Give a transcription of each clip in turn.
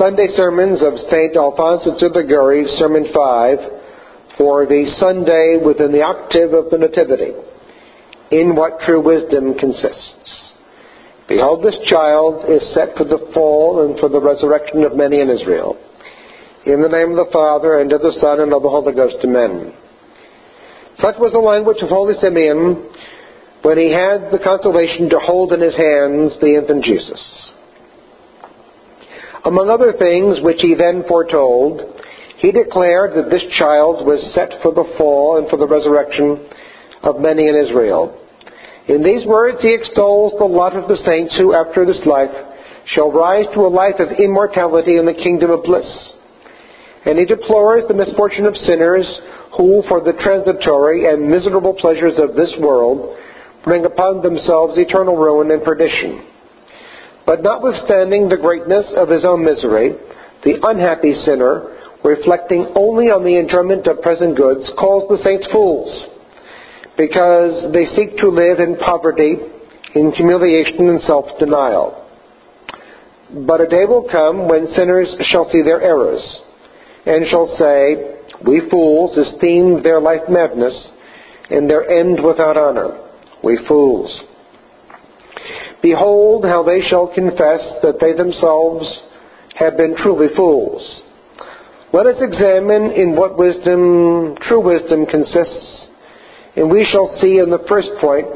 Sunday sermons of St. Alphonsus of Liguori, Sermon 5, for the Sunday within the octave of the Nativity, in what true wisdom consists. Behold, this child is set for the fall and for the resurrection of many in Israel. In the name of the Father, and of the Son, and of the Holy Ghost, amen. Such was the language of Holy Simeon when he had the consolation to hold in his hands the infant Jesus. Among other things which he then foretold, he declared that this child was set for the fall and for the resurrection of many in Israel. In these words he extols the lot of the saints who, after this life, shall rise to a life of immortality in the kingdom of bliss. And he deplores the misfortune of sinners who, for the transitory and miserable pleasures of this world, bring upon themselves eternal ruin and perdition. But notwithstanding the greatness of his own misery, the unhappy sinner, reflecting only on the enjoyment of present goods, calls the saints fools, because they seek to live in poverty, in humiliation and self-denial. But a day will come when sinners shall see their errors, and shall say, We fools esteemed their life madness, and their end without honor. We fools. Behold how they shall confess that they themselves have been truly fools. Let us examine in what wisdom, true wisdom, consists, and we shall see in the first point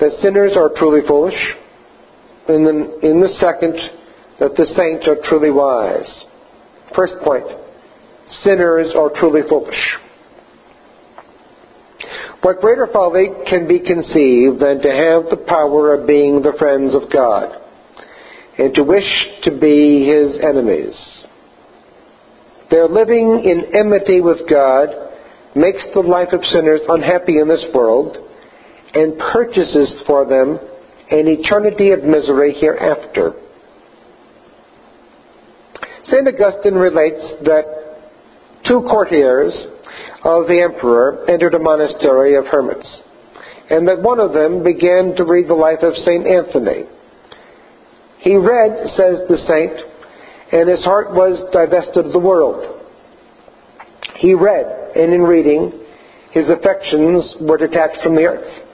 that sinners are truly foolish, and in the second that the saints are truly wise. First point, sinners are truly foolish. What greater folly can be conceived than to have the power of being the friends of God and to wish to be his enemies? Their living in enmity with God makes the life of sinners unhappy in this world and purchases for them an eternity of misery hereafter. St. Augustine relates that two courtiers of the emperor entered a monastery of hermits, and that one of them began to read the life of St. Anthony. He read, says the saint, and his heart was divested of the world. He read, and in reading, his affections were detached from the earth.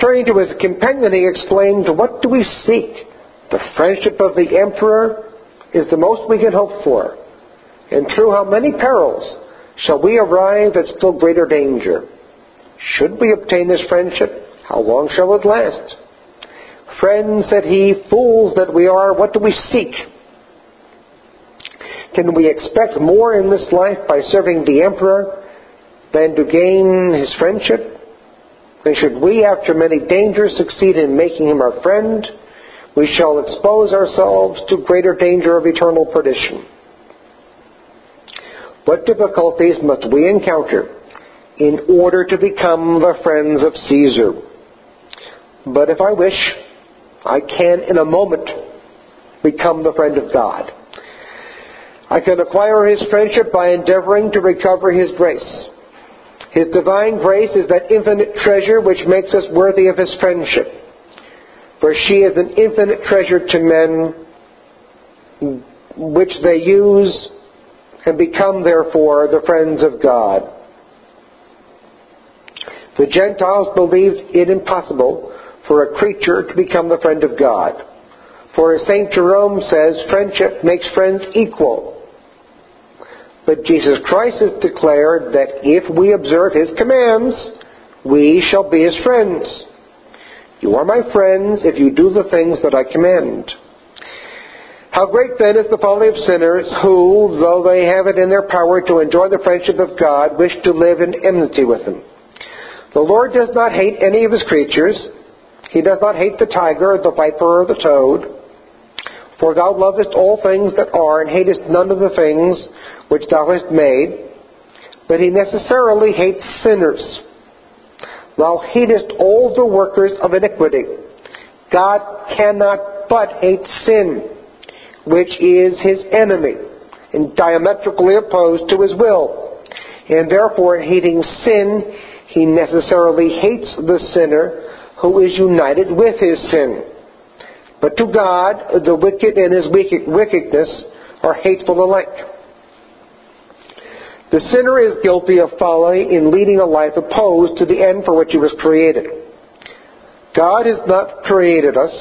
Turning to his companion, he exclaimed, What do we seek? The friendship of the emperor is the most we can hope for. And through how many perils shall we arrive at still greater danger? Should we obtain this friendship, how long shall it last? Friends, said he, fools that we are, what do we seek? Can we expect more in this life by serving the emperor than to gain his friendship? And should we, after many dangers, succeed in making him our friend, we shall expose ourselves to greater danger of eternal perdition. What difficulties must we encounter in order to become the friends of Caesar? But if I wish, I can in a moment become the friend of God. I can acquire his friendship by endeavoring to recover his grace. His divine grace is that infinite treasure which makes us worthy of his friendship. For she is an infinite treasure to men which they use and become, therefore, the friends of God. The Gentiles believed it impossible for a creature to become the friend of God. For as St. Jerome says, friendship makes friends equal. But Jesus Christ has declared that if we observe his commands, we shall be his friends. You are my friends if you do the things that I command. How great then is the folly of sinners who, though they have it in their power to enjoy the friendship of God, wish to live in enmity with him. The Lord does not hate any of his creatures. He does not hate the tiger, the viper, or the toad. For thou lovest all things that are, and hatest none of the things which thou hast made. But he necessarily hates sinners. Thou hatest all the workers of iniquity. God cannot but hate sin which is his enemy and diametrically opposed to his will. And therefore, in hating sin, he necessarily hates the sinner who is united with his sin. But to God, the wicked and his wickedness are hateful alike. The sinner is guilty of folly in leading a life opposed to the end for which he was created. God has not created us,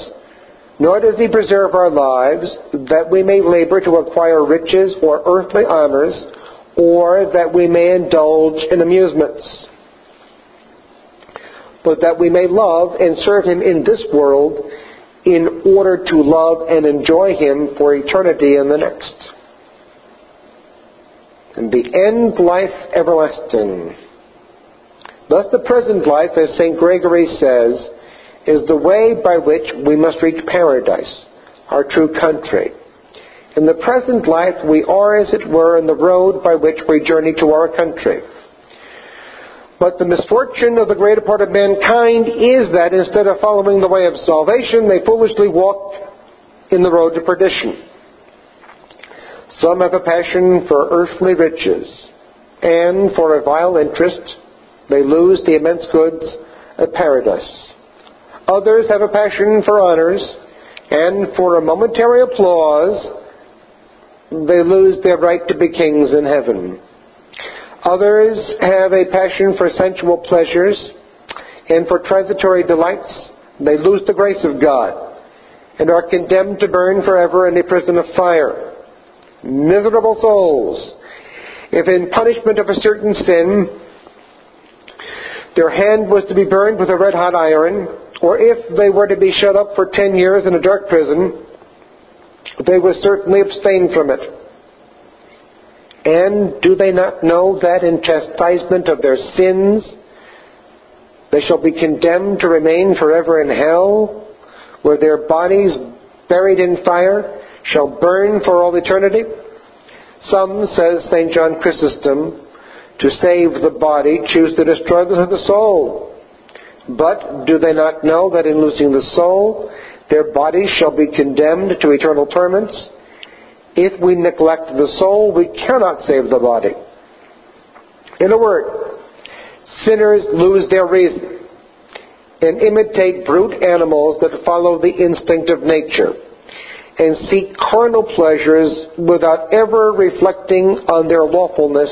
nor does he preserve our lives, that we may labor to acquire riches or earthly honors, or that we may indulge in amusements, but that we may love and serve him in this world in order to love and enjoy him for eternity in the next and the end life everlasting. Thus the present life, as St. Gregory says, is the way by which we must reach paradise, our true country. In the present life, we are, as it were, in the road by which we journey to our country. But the misfortune of the greater part of mankind is that instead of following the way of salvation, they foolishly walk in the road to perdition. Some have a passion for earthly riches, and for a vile interest they lose the immense goods of paradise. Others have a passion for honors, and for a momentary applause they lose their right to be kings in heaven. Others have a passion for sensual pleasures, and for transitory delights they lose the grace of God, and are condemned to burn forever in a prison of fire miserable souls, if in punishment of a certain sin their hand was to be burned with a red hot iron, or if they were to be shut up for ten years in a dark prison, they would certainly abstain from it. And do they not know that in chastisement of their sins they shall be condemned to remain forever in hell, where their bodies buried in fire shall burn for all eternity. Some, says St. John Chrysostom, to save the body choose to destroy the soul. But do they not know that in losing the soul, their bodies shall be condemned to eternal torments? If we neglect the soul, we cannot save the body. In a word, sinners lose their reason and imitate brute animals that follow the instinct of nature and seek carnal pleasures without ever reflecting on their lawfulness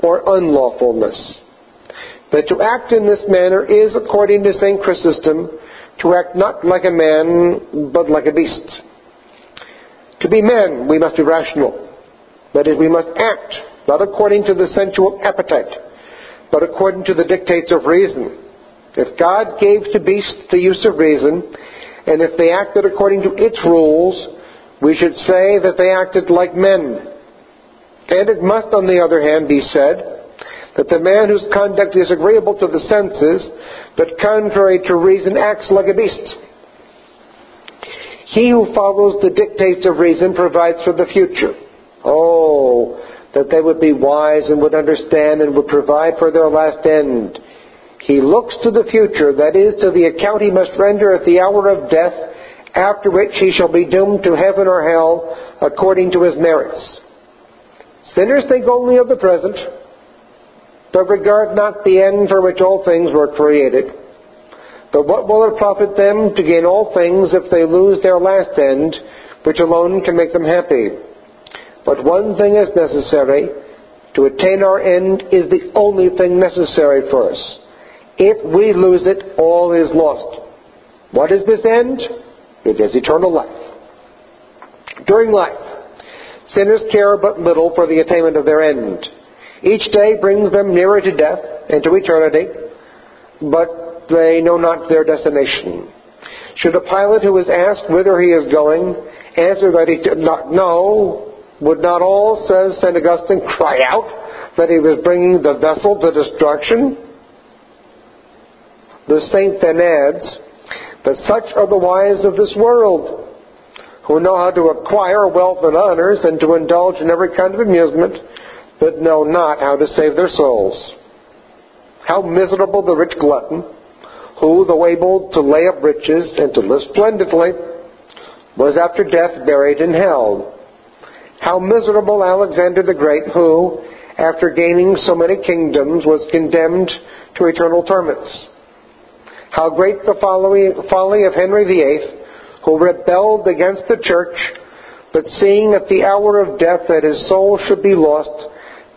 or unlawfulness. But to act in this manner is, according to St. Chrysostom, to act not like a man, but like a beast. To be men, we must be rational. That is, we must act, not according to the sensual appetite, but according to the dictates of reason. If God gave to beasts the use of reason, and if they acted according to its rules, we should say that they acted like men. And it must, on the other hand, be said that the man whose conduct is agreeable to the senses, but contrary to reason, acts like a beast. He who follows the dictates of reason provides for the future. Oh, that they would be wise and would understand and would provide for their last end. He looks to the future, that is, to the account he must render at the hour of death, after which he shall be doomed to heaven or hell according to his merits. Sinners think only of the present, but regard not the end for which all things were created. But what will it profit them to gain all things if they lose their last end, which alone can make them happy? But one thing is necessary. To attain our end is the only thing necessary for us. If we lose it, all is lost. What is this end? It is eternal life. During life, sinners care but little for the attainment of their end. Each day brings them nearer to death and to eternity, but they know not their destination. Should a pilot who is asked whither he is going answer that he did not know, would not all, says St. Augustine, cry out that he was bringing the vessel to destruction? The saint then adds, But such are the wise of this world, who know how to acquire wealth and honors and to indulge in every kind of amusement, but know not how to save their souls. How miserable the rich glutton, who, though able to lay up riches and to live splendidly, was after death buried in hell. How miserable Alexander the Great, who, after gaining so many kingdoms, was condemned to eternal torments. How great the folly of Henry VIII, who rebelled against the church but seeing at the hour of death that his soul should be lost,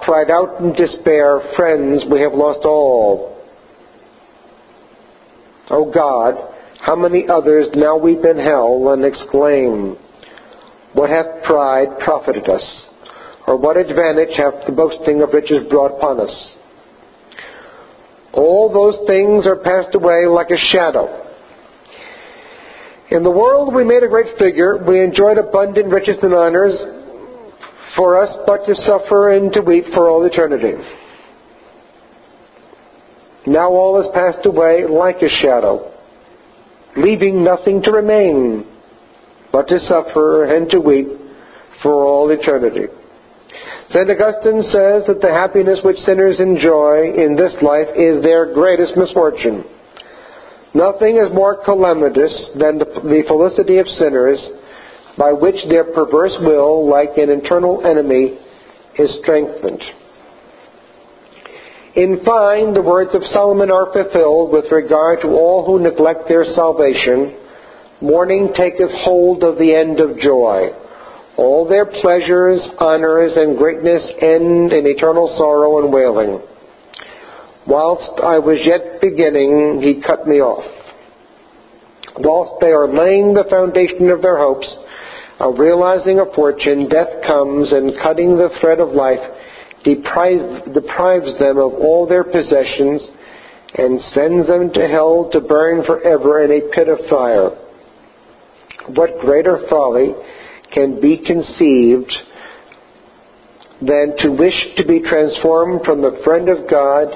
cried out in despair, Friends, we have lost all. O God, how many others now weep in hell and exclaim, What hath pride profited us? Or what advantage hath the boasting of riches brought upon us? All those things are passed away like a shadow. In the world we made a great figure, we enjoyed abundant riches and honors, for us but to suffer and to weep for all eternity. Now all has passed away like a shadow, leaving nothing to remain but to suffer and to weep for all eternity. St. Augustine says that the happiness which sinners enjoy in this life is their greatest misfortune. Nothing is more calamitous than the felicity of sinners by which their perverse will, like an internal enemy, is strengthened. In fine, the words of Solomon are fulfilled with regard to all who neglect their salvation. Mourning taketh hold of the end of joy. All their pleasures, honors, and greatness end in eternal sorrow and wailing. Whilst I was yet beginning, he cut me off. Whilst they are laying the foundation of their hopes, of realizing a fortune, death comes and cutting the thread of life deprives, them of all their possessions and sends them to hell to burn forever in a pit of fire. What greater folly can be conceived than to wish to be transformed from the friend of God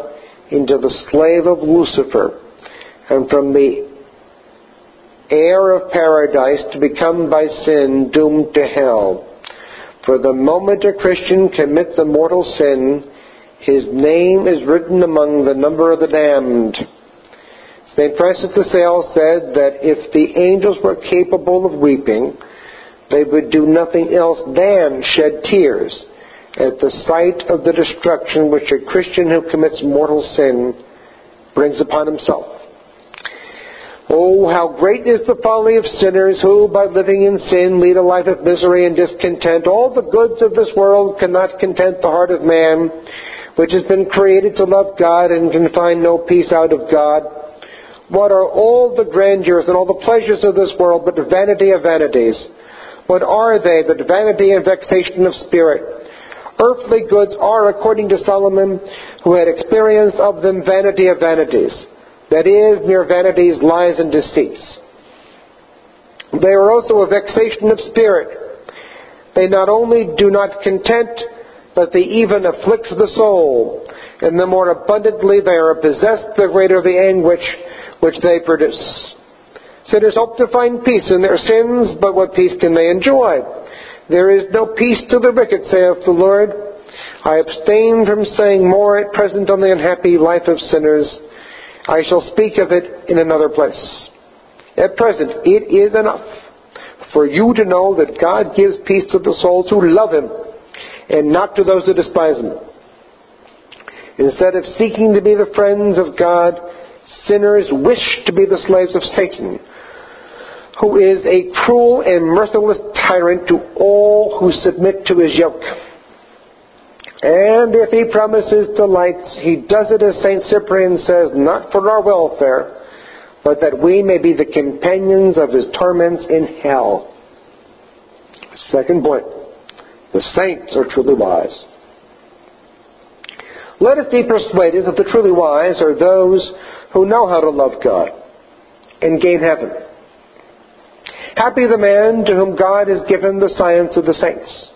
into the slave of Lucifer, and from the heir of paradise to become by sin doomed to hell. For the moment a Christian commits a mortal sin, his name is written among the number of the damned. St. Francis de Sales said that if the angels were capable of weeping, they would do nothing else than shed tears at the sight of the destruction which a Christian who commits mortal sin brings upon himself. Oh, how great is the folly of sinners who, by living in sin, lead a life of misery and discontent. All the goods of this world cannot content the heart of man, which has been created to love God and can find no peace out of God. What are all the grandeurs and all the pleasures of this world but vanity of vanities? What are they but vanity and vexation of spirit? Earthly goods are, according to Solomon, who had experience of them, vanity of vanities. That is, mere vanities, lies, and deceits. They are also a vexation of spirit. They not only do not content, but they even afflict the soul. And the more abundantly they are possessed, the greater the anguish which they produce. Sinners hope to find peace in their sins, but what peace can they enjoy? There is no peace to the wicked, saith the Lord. I abstain from saying more at present on the unhappy life of sinners. I shall speak of it in another place. At present, it is enough for you to know that God gives peace to the souls who love Him and not to those who despise Him. Instead of seeking to be the friends of God, sinners wish to be the slaves of Satan who is a cruel and merciless tyrant to all who submit to his yoke. And if he promises delights, he does it as St. Cyprian says, not for our welfare, but that we may be the companions of his torments in hell. Second point, the saints are truly wise. Let us be persuaded that the truly wise are those who know how to love God and gain heaven. Happy the man to whom God has given the science of the saints.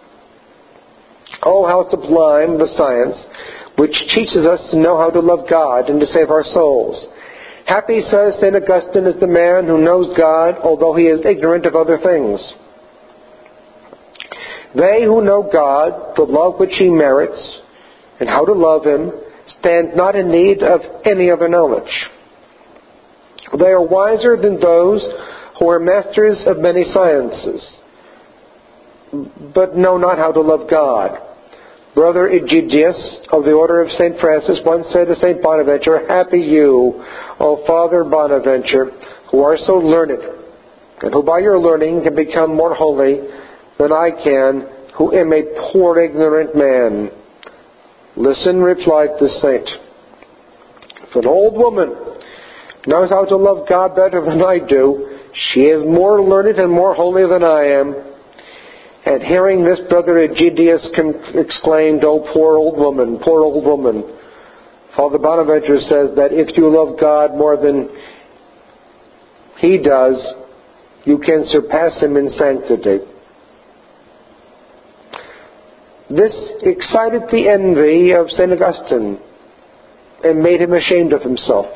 Oh, how sublime the science which teaches us to know how to love God and to save our souls. Happy, says St. Augustine, is the man who knows God, although he is ignorant of other things. They who know God, the love which he merits, and how to love him, stand not in need of any other knowledge. They are wiser than those who are masters of many sciences, but know not how to love God. Brother Egidius of the Order of St. Francis once said to St. Bonaventure, Happy you, O Father Bonaventure, who are so learned, and who by your learning can become more holy than I can, who am a poor ignorant man. Listen, replied the saint. If an old woman knows how to love God better than I do, she is more learned and more holy than I am. And hearing this, Brother Egidius exclaimed, Oh, poor old woman, poor old woman. Father Bonaventure says that if you love God more than he does, you can surpass him in sanctity. This excited the envy of St. Augustine and made him ashamed of himself.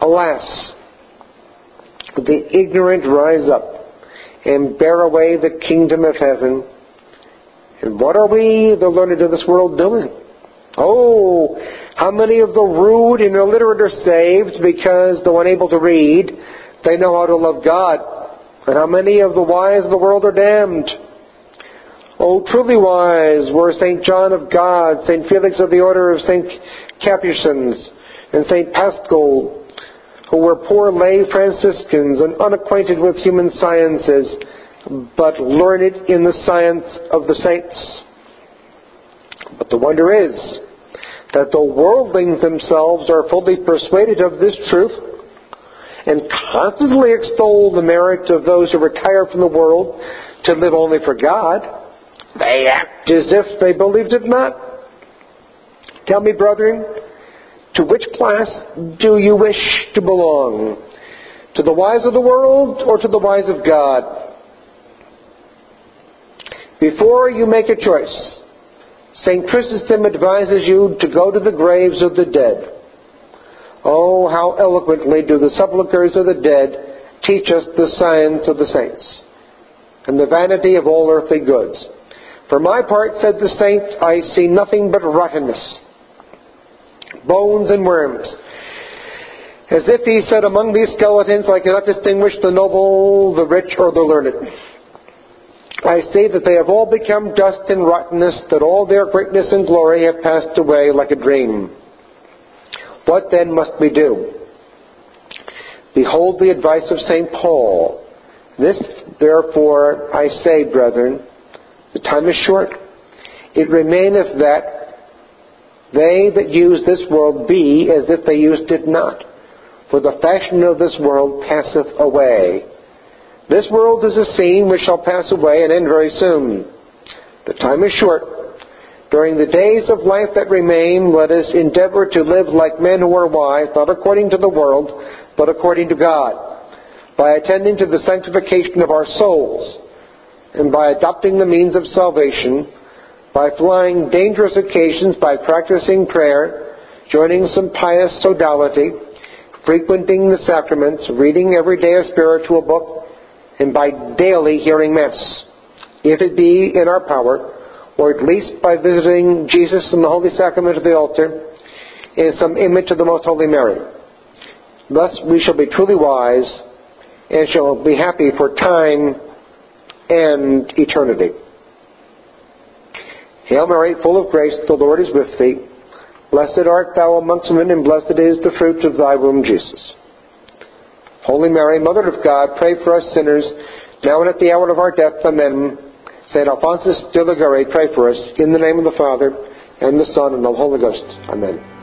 Alas, the ignorant rise up and bear away the kingdom of heaven. And what are we, the learned of this world, doing? Oh, how many of the rude and illiterate are saved because, though unable to read, they know how to love God? And how many of the wise of the world are damned? Oh, truly wise were St. John of God, St. Felix of the Order of St. Capuchins, and St. Paschal, who were poor lay Franciscans and unacquainted with human sciences, but learned in the science of the saints. But the wonder is that the worldlings themselves are fully persuaded of this truth and constantly extol the merit of those who retire from the world to live only for God. They act as if they believed it not. Tell me, brethren, to which class do you wish to belong? To the wise of the world or to the wise of God? Before you make a choice, St. Chrysostom advises you to go to the graves of the dead. Oh, how eloquently do the sepulchres of the dead teach us the science of the saints and the vanity of all earthly goods. For my part, said the saint, I see nothing but rottenness, bones and worms. As if he said, Among these skeletons I cannot distinguish the noble, the rich, or the learned. I say that they have all become dust and rottenness, that all their greatness and glory have passed away like a dream. What then must we do? Behold the advice of St. Paul. This, therefore, I say, brethren, the time is short. It remaineth that they that use this world be as if they used it not. For the fashion of this world passeth away. This world is a scene which shall pass away and end very soon. The time is short. During the days of life that remain, let us endeavor to live like men who are wise, not according to the world, but according to God, by attending to the sanctification of our souls and by adopting the means of salvation, by flying dangerous occasions, by practicing prayer, joining some pious sodality, frequenting the sacraments, reading every day a spiritual book, and by daily hearing Mass, if it be in our power, or at least by visiting Jesus in the Holy Sacrament of the altar, in some image of the Most Holy Mary. Thus we shall be truly wise, and shall be happy for time and eternity. Hail Mary, full of grace, the Lord is with thee. Blessed art thou amongst women, and blessed is the fruit of thy womb, Jesus. Holy Mary, Mother of God, pray for us sinners, now and at the hour of our death. Amen. St. Alphonsus de Liguori, pray for us. In the name of the Father, and the Son, and the Holy Ghost. Amen.